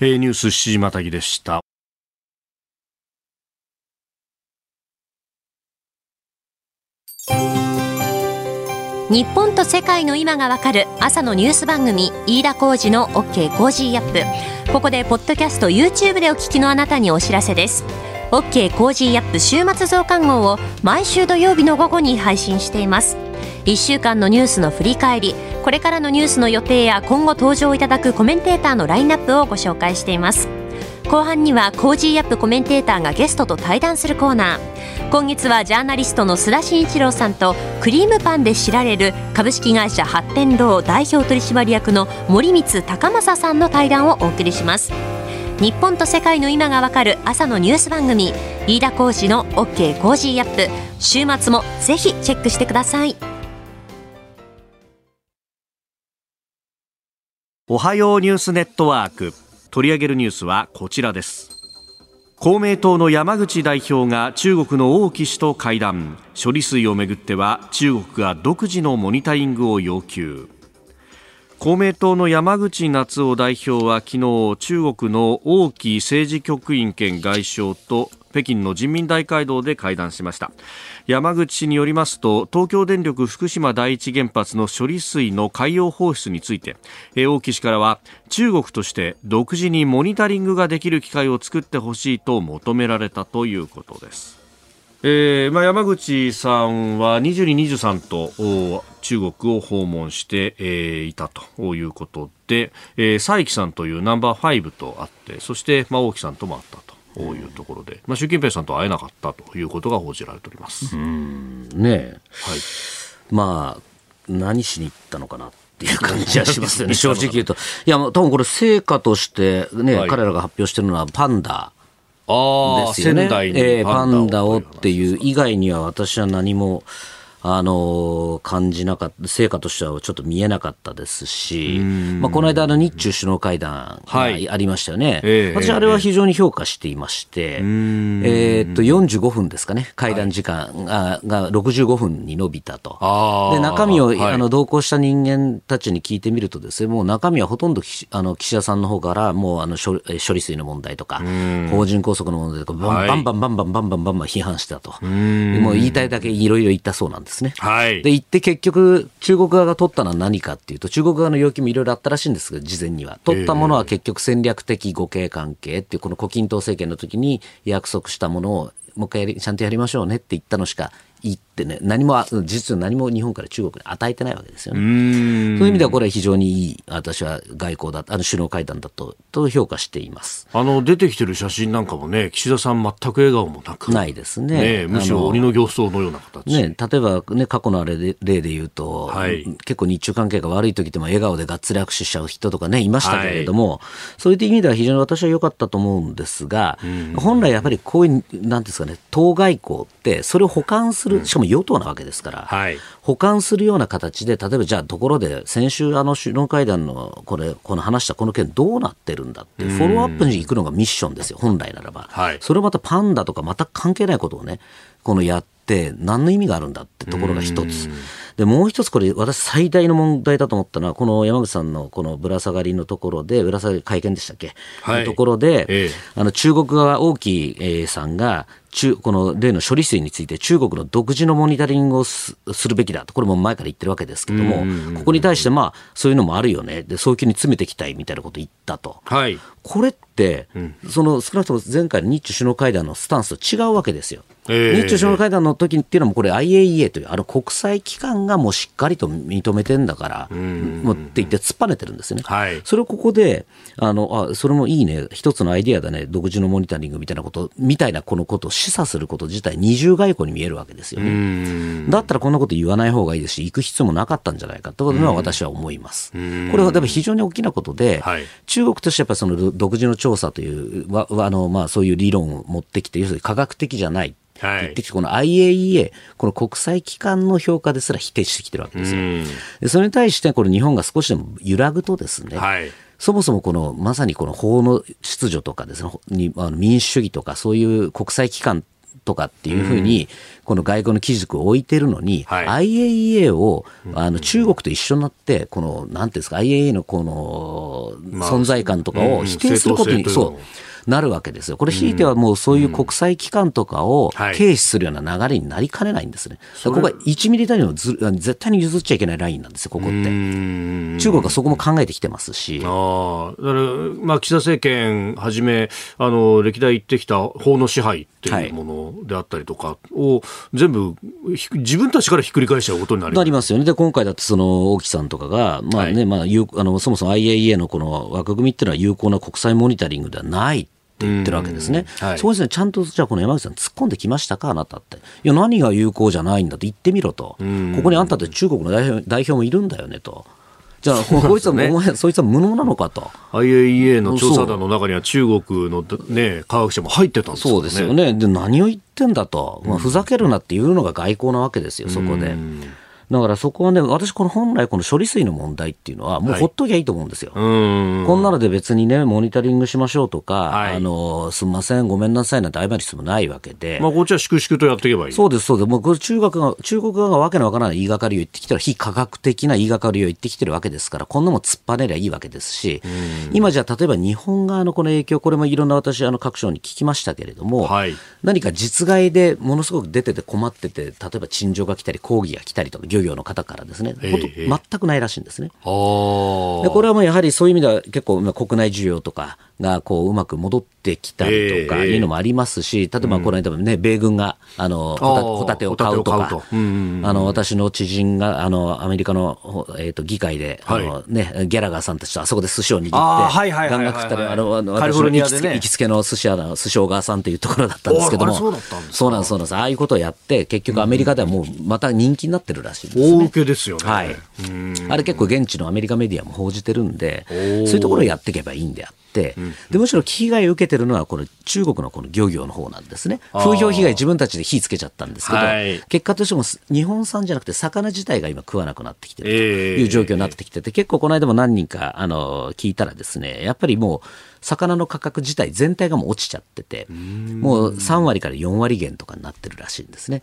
B: えー、ニュース7時またぎでした。
F: 日本と世界の今がわかる朝のニュース番組飯田浩二の OK コージーアップ。ここでポッドキャスト YouTube でお聞きのあなたにお知らせです。OK コージーアップ週末増刊号を毎週土曜日の午後に配信しています。1週間のニュースの振り返りこれからのニュースの予定や今後登場いただくコメンテーターのラインナップをご紹介しています。後半には Cozy up コメンテーターがゲストと対談するコーナー。今月はジャーナリストの須田慎一郎さんとクリームパンで知られる株式会社八天堂代表取締役の森光孝雅さんの対談をお送りします。日本と世界の今がわかる朝のニュース番組飯田浩司の OK Cozy up。週末もぜひチェックしてください。
B: おはようニュースネットワーク。取り上げるニュースはこちらです。公明党の山口代表が中国の王毅氏と会談。処理水をめぐっては中国が独自のモニタリングを要求。公明党の山口夏夫代表は昨日中国の王毅政治局員兼外相と北京の人民大会堂で会談しました。山口氏によりますと東京電力福島第一原発の処理水の海洋放出について王毅氏からは中国として独自にモニタリングができる機会を作ってほしいと求められたということですえーまあ、山口さんは22、23と中国を訪問して、えー、いたということで、えー、佐伯さんというナンバー5と会ってそして、まあ、王毅さんとも会ったと。ういうところで、まあ、習近平さんと会えなかったということが報じられております。
E: うんねはい、まあ何しに行ったのかなっっていう感じはしますよね、[laughs] 正直言うと。いや、多分これ成果としてね、はい、彼らが発表してるのはパンダ。ですよね。仙台にえー、パンダをっていう以外には私は何も、あの感じなかった、成果としてはちょっと見えなかったですし、まあ、この間、の日中首脳会談がありましたよね、はい、私、あれは非常に評価していまして、えー、っと45分ですかね、会談時間が,、が65分に伸びたと、で中身を、あの同行した人間たちに聞いてみると、ですねもう中身はほとんどあの岸田さんの方から、もうあの処処理水の問題とか、法人拘束の問題とか、バンバンバンバンバンバンバンバン批判したと、もう言いたいだけいろいろ言ったそうなんです。ですね。はい、で行って結局、中国側が取ったのは何かっていうと、中国側の要求もいろいろあったらしいんですが、事前には。取ったものは結局戦略的互恵関係っていう、この胡錦涛政権の時に約束したものを、もう一回ちゃんとやりましょうねって言ったのしか言ってね、何も、実は何も日本から中国に与えてないわけですよね。そういう意味ではこれは非常にいい、私は外交だ、あの首脳会談だと、と評価しています。
B: あの、出てきてる写真なんかもね、岸田さん全く笑顔もなく。
E: ないですね。
B: ねむしろ鬼の形相のような形。
E: ね、例えばね、過去のあれで例で言うと、はい、結構日中関係が悪い時でも笑顔でがっつり握手しちゃう人とかね、いましたけれども、はい、そういう意味では非常に私は良かったと思うんですが、本来やっぱりこういう、なんですかね、党外交って、それを補完する、しかも与党なわけですから、はい、補完するような形で、例えばじゃあ、ところで、先週、あの首脳会談のこれ、この話したこの件、どうなってるんだって、フォローアップに行くのがミッションですよ、本来ならば。はい、それをまたパンダとか、全く関係ないことをね、このやって、何の意味があるんだってところが一つ。で、もう一つこれ、私最大の問題だと思ったのは、この山口さんのこのぶら下がりのところで、ぶら下がり会見でしたっけ、はい、のところで、ええ、あの中国側、王毅、えさんが、中この例の処理水について中国の独自のモニタリングをするべきだ。と、これも前から言ってるわけですけども、ここに対して、まあ、そういうのもあるよね、で早急に詰めていきたいみたいなことを言ったと、はい、これって、うん、その少なくとも前回の日中首脳会談のスタンスと違うわけですよ。えー、日中首脳会談の時っていうのも、これ、IAEA というあの国際機関がもうしっかりと認めてんだから、もうって言って突っぱねてるんですね。はい、それをここで、あのあそれもいいね、一つのアイディアだね、独自のモニタリングみたいなこと、みたいなこのことを示唆すること自体、二重外交に見えるわけですよね。だったらこんなこと言わない方がいいですし、行く必要もなかったんじゃないかというのは私は思います。これはでも非常に大きなことで、はい、中国としてやっぱりその独自の調査というわあの、まあ、そういう理論を持ってきて、要するに科学的じゃない。はい、この IAEA、この国際機関の評価ですら否定してきてるわけですよ。でそれに対して、これ日本が少しでも揺らぐとですね、はいそもそもこのまさにこの法の秩序とかですね、にあの民主主義とかそういう国際機関とかっていうふうに、この外交の基軸を置いてるのに、はい、IAEA をあの中国と一緒になって、このなんていうんですか、IAEA のこの存在感とかを否定することに、そう。なるわけですよ。これ、ひいてはもうそういう国際機関とかを軽視するような流れになりかねないんですね。ここは1ミリ単位のず絶対に譲っちゃいけないラインなんですよ、ここって。中国はそこも考えてきてますし。
B: あだから、まあ、岸田政権はじめ、あの、歴代言ってきた法の支配っていうものであったりとかを、全部、自分たちからひっくり返しちゃうことになり
E: なりますよね。で、今回だってその、大木さんとかが、まあね、はい、まあ、あの、そもそも IAEA のこの枠組みっていうのは有効な国際モニタリングではないって言ってるわけですね。はい、そうですね、ちゃんとじゃあこの山口さん突っ込んできましたか、あなたって。いや、何が有効じゃないんだと言ってみろと。ここにあんたって中国の代表代表もいるんだよねと。じゃあ、こいつは、ね、[laughs] そいつは無能なのかと。
B: IAEA の調査団の中には中国の、ね、科学者も入ってたんですよね。
E: そうですよね。で、何を言ってんだと。まあ、ふざけるなっていうのが外交なわけですよ、そこで。だからそこはね、私、この本来、この処理水の問題っていうのは、もうほっときゃいいと思うんですよ。はい、こんなので別にね、モニタリングしましょうとか、はい、あのすみません、ごめんなさいなんて謝る必要もないわけで。
B: まあ、こっちは粛々とやっていけばいい。
E: そうです、そうです。もうこれ中国が、中国側がわけのわからない言いがかりを言ってきたら、非科学的な言いがかりを言ってきてるわけですから、こんなも突っ張ねりゃいいわけですし、今じゃあ、例えば日本側のこの影響、これもいろんな私、あの各省に聞きましたけれども、はい、何か実害でものすごく出てて困ってて、例えば陳情が来たり、抗議が来たりとか、漁業の方からですね、えー、全くないらしいんですね。でこれはもうやはりそういう意味では結構国内需要とかがこううまく戻ってきたりとかいうのもありますし、例えばこの間もね、米軍があのホタテを買うとか、あの私の知人があのアメリカの、えー、と議会で、あのね、ギャラガーさんたちとあそこで寿司を握って、ガンガン食ったり、あの私の行き,、行きつけの寿司屋の寿司小川さんというところだったんですけども、そうなんです、そうなんです、ああいうことをやって、結局アメリカではもうまた人気になってるらしい
B: 大受けですよね。
E: はい。あれ結構現地のアメリカメディアも報じてるんで、そういうところをやっていけばいいんであって、でむしろ被害を受けてるのはこの中国のこの漁業の方なんですね。風評被害自分たちで火つけちゃったんですけど、はい、結果としても日本産じゃなくて魚自体が今食わなくなってきてるという状況になってきてて、結構この間も何人かあの聞いたらですね、やっぱりもう魚の価格自体全体がもう落ちちゃってて、もう3割から4割減とかになってるらしいんですね。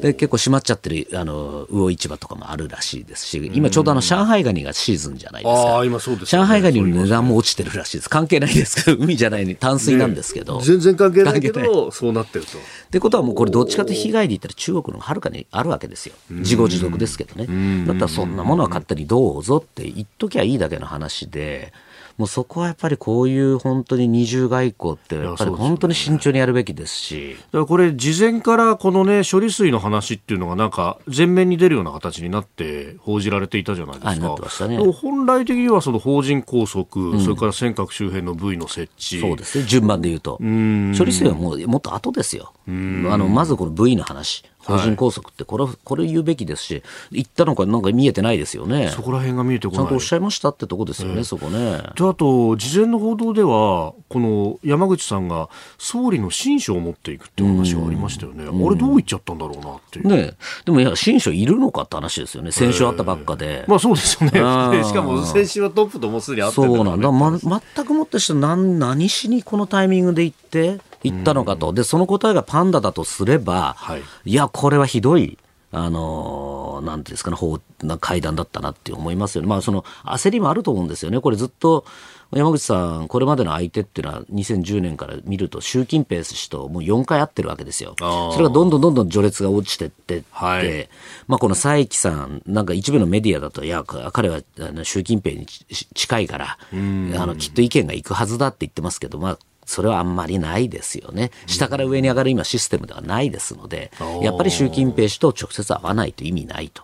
E: で結構閉まっちゃってるあの魚市場とかもあるらしいですし、今ちょうどあの上海ガニがシーズンじゃないですか。ね、上海ガニの値段も落ちてるらしいです。関係ないですけど、海じゃないに淡水なんですけど。
B: ね、全然関係ないけど、そうなってると。
E: ってことはもうこれどっちかというと被害で言ったら中国のはるかにあるわけですよ。自業自得ですけどね。だったらそんなものは勝手にどうぞって言っときゃいいだけの話で、もうそこはやっぱりこういう本当に二重外交ってやっぱり本当に慎重にやるべきですし。
B: だからこれ事前からこのね処理水の話っていうのがなんか前面に出るような形になって報じられていたじゃないですか、ね、本来的にはその法人拘束、うん、それから尖閣周辺の部位の設置。
E: そうですね。順番で言うと。処理水はもうもっと後ですよ。あのまずこの部位の話法人拘束ってこれ、これ言うべきですし、言ったのかなんか見えてないですよね。
B: そこら辺が見えてこ
E: ない。ちゃんとおっしゃいましたってとこですよね、えー、そこね。
B: で、あと、事前の報道では、この山口さんが総理の親書を持っていくっていう話がありましたよね。あれどう言っちゃったんだろうなっていう。
E: ねでもいや、親書いるのかって話ですよね。先週あったばっかで。
B: えー、まあそうですよね。[laughs] しかも先週はトップともすでにあって
E: そうなんだ。ま、全くもってして何、何しにこのタイミングで行って、言ったのかと、でその答えがパンダだとすれば、はい、いや、これはひどい。あのなんていうんですかね、法な会談だったなって思いますよね。まあ、その焦りもあると思うんですよね。これずっと、山口さん、これまでの相手っていうのは、2010年から見ると、習近平氏ともう4回会ってるわけですよ。それがどんどんどんどん序列が落ちてってって、はい、まあ、この佐伯さん、なんか一部のメディアだと、いや、彼は習近平に近いから、あのきっと意見がいくはずだって言ってますけど、まあ、それはあんまりないですよね。下から上に上がる今システムではないですので、やっぱり習近平氏と直接会わないと意味ないと。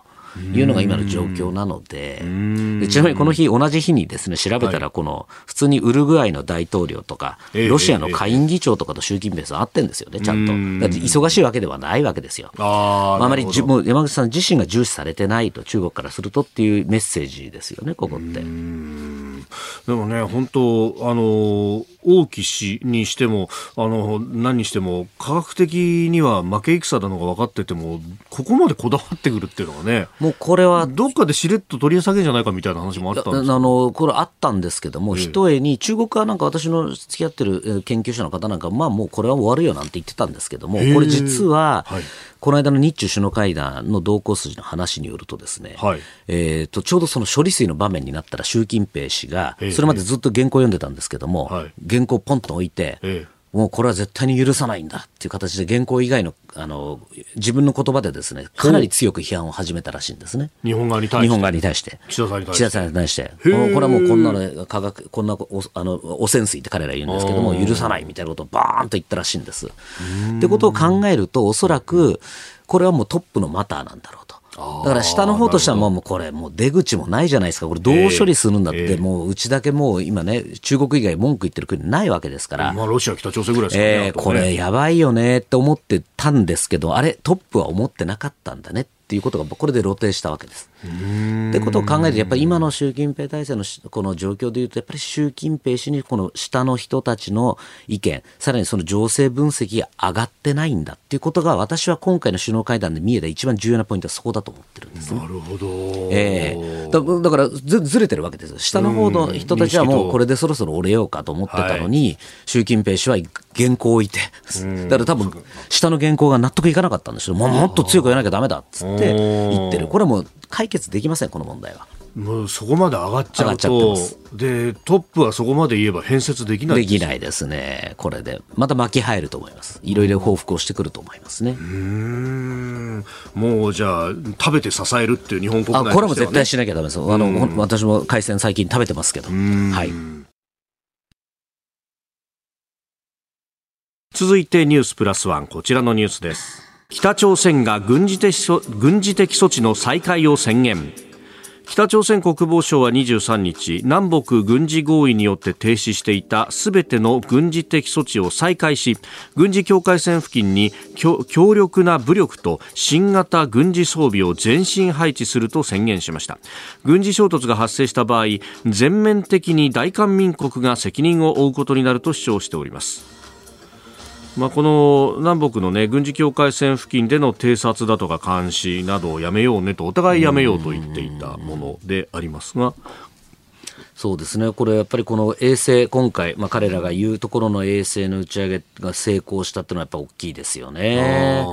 E: いうのが今の状況なので、でちなみにこの日、同じ日にですね、調べたら、この、普通にウルグアイの大統領とか、ロシアの下院議長とかと習近平さん会ってんですよね、ちゃんと。だって忙しいわけではないわけですよ。ああまりじもう山口さん自身が重視されてないと、中国からするとっていうメッセージですよね、ここって。
B: でもね、本当、あの、王毅氏にしても、あの、何にしても、科学的には負け戦なのが分かってても、ここまでこだわってくるっていうのがね、
E: もうこれは、
B: どっかでしれっと取り下げんじゃないかみたいな話もあったんです
E: あの、これあったんですけども、ひとえに、中国はなんか私の付き合ってる研究者の方なんか、まあもうこれは終わるよなんて言ってたんですけども、これ実は、はいこの間の日中首脳会談の同行筋の話によるとですね、はい、えーと、ちょうどその処理水の場面になったら習近平氏が、それまでずっと原稿を読んでたんですけども、原稿をポンと置いて、もうこれは絶対に許さないんだっていう形で原稿以外のあの自分の言葉でですねかなり強く批判を始めたらしいんですね。
B: 日本側に対して？
E: 日本側に対して。
B: 岸田さんに対して。岸田
E: さんに対して。これはもうこんなの科学こんなおあの汚染水って彼ら言うんですけども許さないみたいなことをバーンと言ったらしいんです。ってことを考えるとおそらくこれはもうトップのマターなんだろうと。だから下の方としてはもうこれもう出口もないじゃないですか。これどう処理するんだって、もううちだけもう今ね、中国以外文句言ってる国ないわけですから。
B: まあロシア、北朝鮮ぐらいですか
E: ね。えー、これやばいよねって思ってたんですけど、あれトップは思ってなかったんだねっていうことがこれで露呈したわけです。ってことを考えるとやっぱり今の習近平体制のこの状況でいうとやっぱり習近平氏にこの下の人たちの意見さらにその情勢分析が上がってないんだっていうことが私は今回の首脳会談で見えた一番重要なポイントはそこだと思ってるんです、
B: ね、なるほど、
E: えー、だだからずずれてるわけです下の方の人たちはもうこれでそろそろ折れようかと思ってたのに、はい、習近平氏は原稿を置いて。だから多分下の原稿が納得いかなかったんですよ。ももっと強く言わなきゃだめだっつって言ってる。これはもう解決できません、この問題は。
B: もうそこまで上がっちゃうとでトップはそこまで言えば編設できない
E: できないですね、これで、また巻き入ると思います、いろいろ報復をしてくると思いますね。
B: うん。もうじゃあ、食べて支えるっていう日本国内、
E: ね、あこれも絶対しなきゃだめです、あの私も海鮮、最近食べてますけど。はい。
B: 続いてニュースプラスワン。こちらのニュースです北朝鮮が軍事的軍事的措置の再開を宣言。北朝鮮国防省は23日南北軍事合意によって停止していたすべての軍事的措置を再開し軍事境界線付近に強力な武力と新型軍事装備を全身配置すると宣言しました。軍事衝突が発生した場合全面的に大韓民国が責任を負うことになると主張しております。まあ、この南北の、ね、軍事境界線付近での偵察だとか監視などをやめようねとお互いやめようと言っていたものでありますが。
E: そうですね、これやっぱりこの衛星、今回、まあ、彼らが言うところの衛星の打ち上げが成功したっていうのはやっぱ大きいですよね。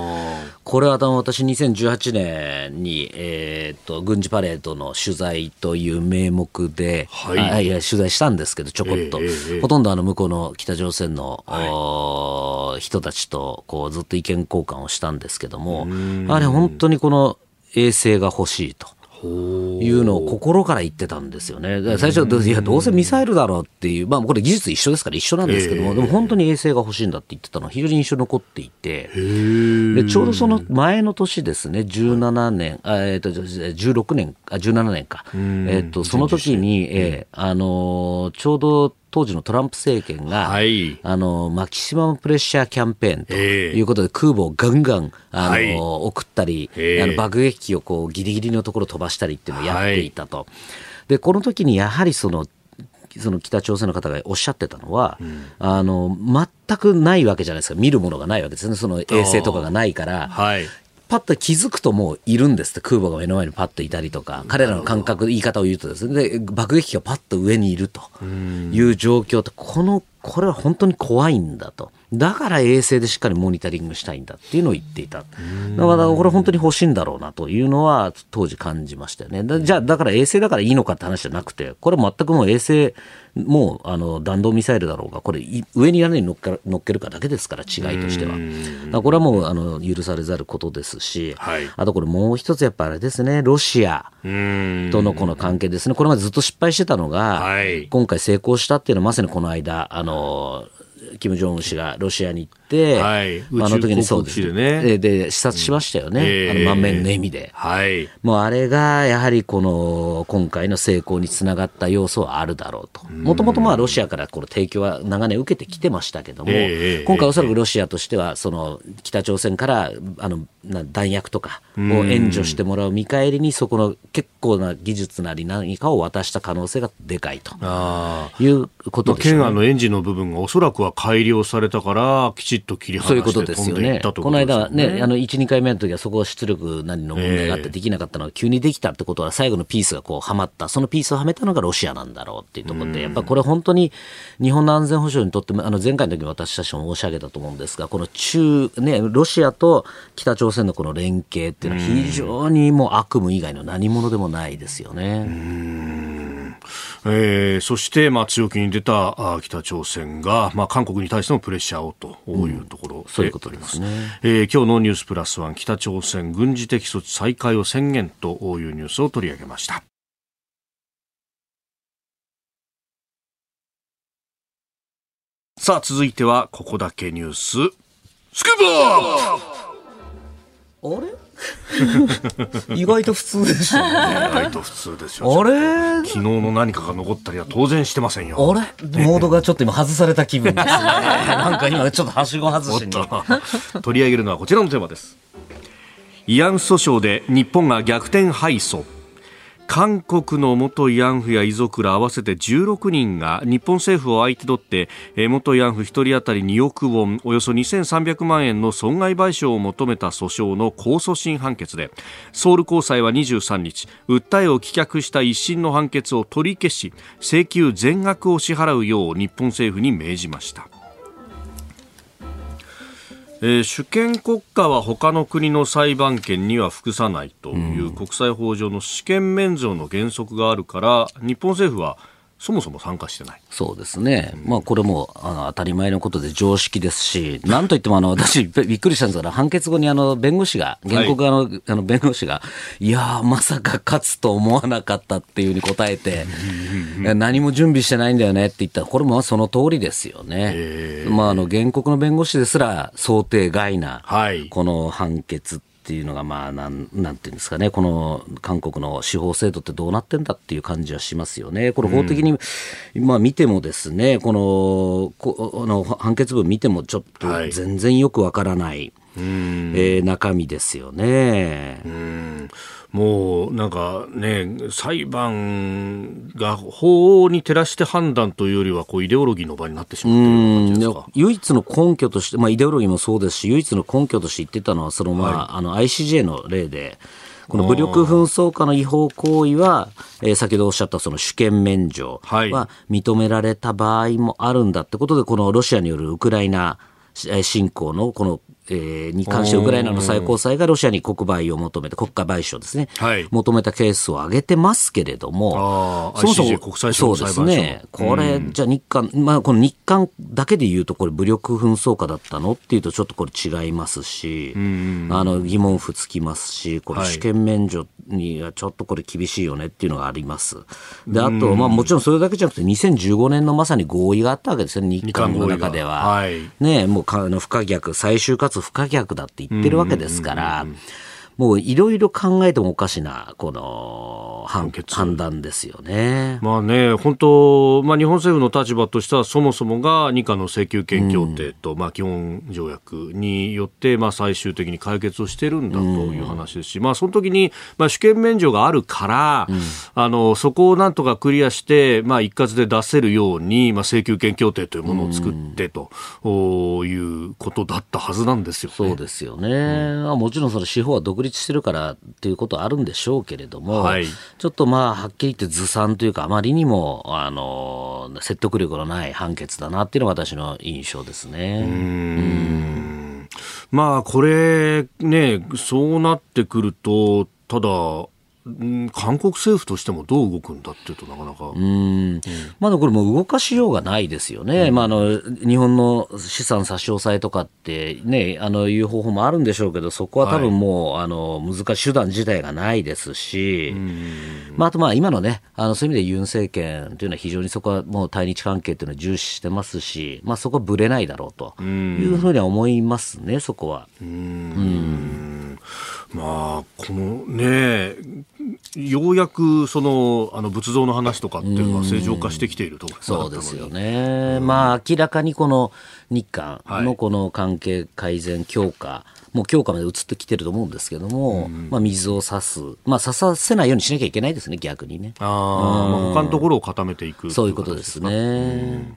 E: これはあの私、2018年に、えー、っと軍事パレードの取材という名目で、はい、あいや取材したんですけど、ちょこっと、えー、ほとんどあの向こうの北朝鮮の、はい、人たちとこうずっと意見交換をしたんですけども、あれ、本当にこの衛星が欲しいと。いうのを心から言ってたんですよね。最初は、いや、どうせミサイルだろうっていう、まあ、これ技術一緒ですから一緒なんですけども、でも本当に衛星が欲しいんだって言ってたのは非常に印象に残っていて、でちょうどその前の年ですね、17年、あえっ、ー、と、16年、あ、17年か。えっ、ー、と、その時に、えー、あのー、ちょうど、当時のトランプ政権が、はい、あのマキシマムプレッシャーキャンペーンということで、空母をガンガンあの、はい、送ったり、あの爆撃機をこうギリギリのところ飛ばしたりっていうのをやっていたと。はい、でこの時にやはりそのその北朝鮮の方がおっしゃってたのは、うん、あの全くないわけじゃないですか。見るものがないわけですね。その衛星とかがないから、はい、パッと気づくともういるんですって空母が目の前にパッといたりとか彼らの感覚言い方を言うとですねで爆撃機がパッと上にいるという状況ってこのこれは本当に怖いんだと。だから衛星でしっかりモニタリングしたいんだっていうのを言っていた。だからこれ本当に欲しいんだろうなというのは当時感じましたよね。じゃあだから衛星だからいいのかって話じゃなくて、これ全くもう衛星、もうあの弾道ミサイルだろうが、これ上に屋根に乗っか乗っけるかだけですから違いとしては。これはもうあの許されざることですし、はい、あとこれもう一つやっぱあれですね、ロシアとのこの関係ですね。これまでずっと失敗してたのが、はい、今回成功したっていうのはまさにこの間、あの、金正恩氏がロシアに行って、はい、あの時にそうですね。で視察しましたよね、うん。えー、あの満面の笑みで、はい、もうあれがやはりこの今回の成功につながった要素はあるだろうと、もともとロシアからこの提供は長年受けてきてましたけども、えー、今回おそらくロシアとしてはその北朝鮮からあの弾薬とかを援助してもらう見返りにそこの結構な技術なり何かを渡した可能性がでかいということで
B: しょう、ね、まあ、のエンジンの部分がおそらくは改良されたからきちっと切り離して飛んでいったとそういうことですよね。
E: この間ね、あの1、2回目の時はそこは出力なりの問題があってできなかったのが急にできたってことは最後のピースがこうはまった、そのピースをはめたのがロシアなんだろうっていうところで、やっぱこれ本当に日本の安全保障にとっても、あの前回の時に私たちも申し上げたと思うんですが、この中、ね、ロシアと北朝鮮のこの連携っていうのは非常にもう悪夢以外の何者でもないですよね。
B: えー、そして、まあ、強気に出た北朝鮮が、まあ、韓国に対してもプレッシャーをというところ、うん、
E: そういうことですね、
B: えー、今日のニュースプラスワン北朝鮮軍事的措置再開を宣言というニュースを取り上げました。さあ続いてはここだけニュース。スクー
E: プあれ？[laughs] 意外と普通でしょ、ね、
B: 意外と普通ですよ。あれ？昨日の何かが残ったりは当然してませんよ。
E: あれ？モードがちょっと今外された気分ですね。[laughs] なんか今ちょっとはしご外しに。[laughs]
B: 取り上げるのはこちらのテーマです。慰安婦訴訟で日本が逆転敗訴。韓国の元慰安婦や遺族ら合わせて16人が日本政府を相手取って元慰安婦1人当たり2億ウォンおよそ2300万円の損害賠償を求めた訴訟の控訴審判決でソウル高裁は23日訴えを棄却した一審の判決を取り消し請求全額を支払うよう日本政府に命じました。えー、主権国家は他の国の裁判権には服さないという国際法上の主権免除の原則があるから日本政府はそもそも参加してない。
E: そうですね、まあ、これもあの当たり前のことで常識ですし、なんといってもあの私、びっくりしたんですが、判決後にあの弁護士が、原告側の,、あの弁護士が、いやまさか勝つと思わなかったっていうふうに答えて、何も準備してないんだよねって言ったら、これもその通りですよね。まあ、あの原告の弁護士ですら想定外な、この判決ってっていうのが、まあ、なん、なんていうんですかね、この韓国の司法制度ってどうなってんだっていう感じはしますよね。これ法的に、うん、まあ見てもですね、この、この判決文見てもちょっと全然よくわからない、はいえー、中身ですよね。
B: うん。もうなんかね、裁判が法に照らして判断というよりはこうイデオロギーの場になってしまっている感じですか？
E: 唯一の根拠として、まあ、イデオロギーもそうですし、唯一の根拠として言ってたのは、そのまあ、はい、あの ICJ の例で、この武力紛争下の違法行為は、えー、先ほどおっしゃったその主権免除は認められた場合もあるんだってことで、このロシアによるウクライナ侵攻のこのえー、に関してウクライナの最高裁がロシアに国賠を求めて、国家賠償ですね、はい、求めたケースを挙げてますけれども、
B: そもそも国際そうですね、
E: これ、じゃあ日韓、まあ、この日韓だけで言うと、これ、武力紛争下だったのっていうと、ちょっとこれ違いますし、あの疑問符つきますし、これ、主権免除にはちょっとこれ、厳しいよねっていうのがあります。で、あと、まあ、もちろんそれだけじゃなくて、2015年のまさに合意があったわけですよね、日韓の中では。はい、ね、もうあの不可逆、最終かつ不可逆だって言ってるわけですから、もういろいろ考えてもおかしな、この判判断ですよね。
B: まあね、本当、まあ日本政府の立場としては、そもそもが二課の請求権協定と、うん、まあ基本条約によって、まあ最終的に解決をしてるんだという話ですし、うん、まあその時に、まあ主権免除があるから、うん、あの、そこをなんとかクリアして、まあ一括で出せるように、まあ請求権協定というものを作ってと、いうことだったはずなんですよ、ね、
E: そうですよね。もちろんその司法は独立してるからっていうことはあるんでしょうけれども、はい、ちょっとまあ、はっきり言ってずさんというか、あまりにも、あの、説得力のない判決だなっていうのが私の印象ですね。うん
B: まあ、これね、そうなってくると、ただ、韓国政府としてもどう動くんだっていうとなかなか。うん。
E: まだこれも動かしようがないですよね。うん、まあ、あの、日本の資産差し押さえとかってね、あの、いう方法もあるんでしょうけど、そこは多分もう、はい、あの、難しい手段自体がないですし、まあ、あとまあ、今のね、あの、そういう意味でユン政権というのは非常にそこはもう対日関係というのは重視してますし、まあ、そこはぶれないだろうというふうには思いますね、そこは。うん。うん
B: まあ、このね、ようやくそのあの仏像の話とかっていうのは正常化してきていると
E: そうですよね、まあ、明らかにこの日韓のこの関係改善強化、はい、もう強化まで移ってきてると思うんですけども、まあ、水を差す、まあ、差させないようにしなきゃいけないですね、逆にね。あ
B: まあ、他のところを固めていく
E: そういうことですね。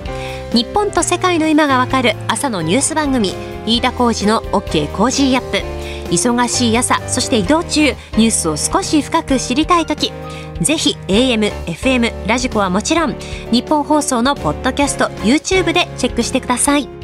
F: 日本と世界の今がわかる朝のニュース番組飯田浩二の OK コージーアップ忙しい朝そして移動中ニュースを少し深く知りたい時ぜひ AM、FM、ラジコはもちろんニッポン放送のポッドキャスト YouTube でチェックしてください。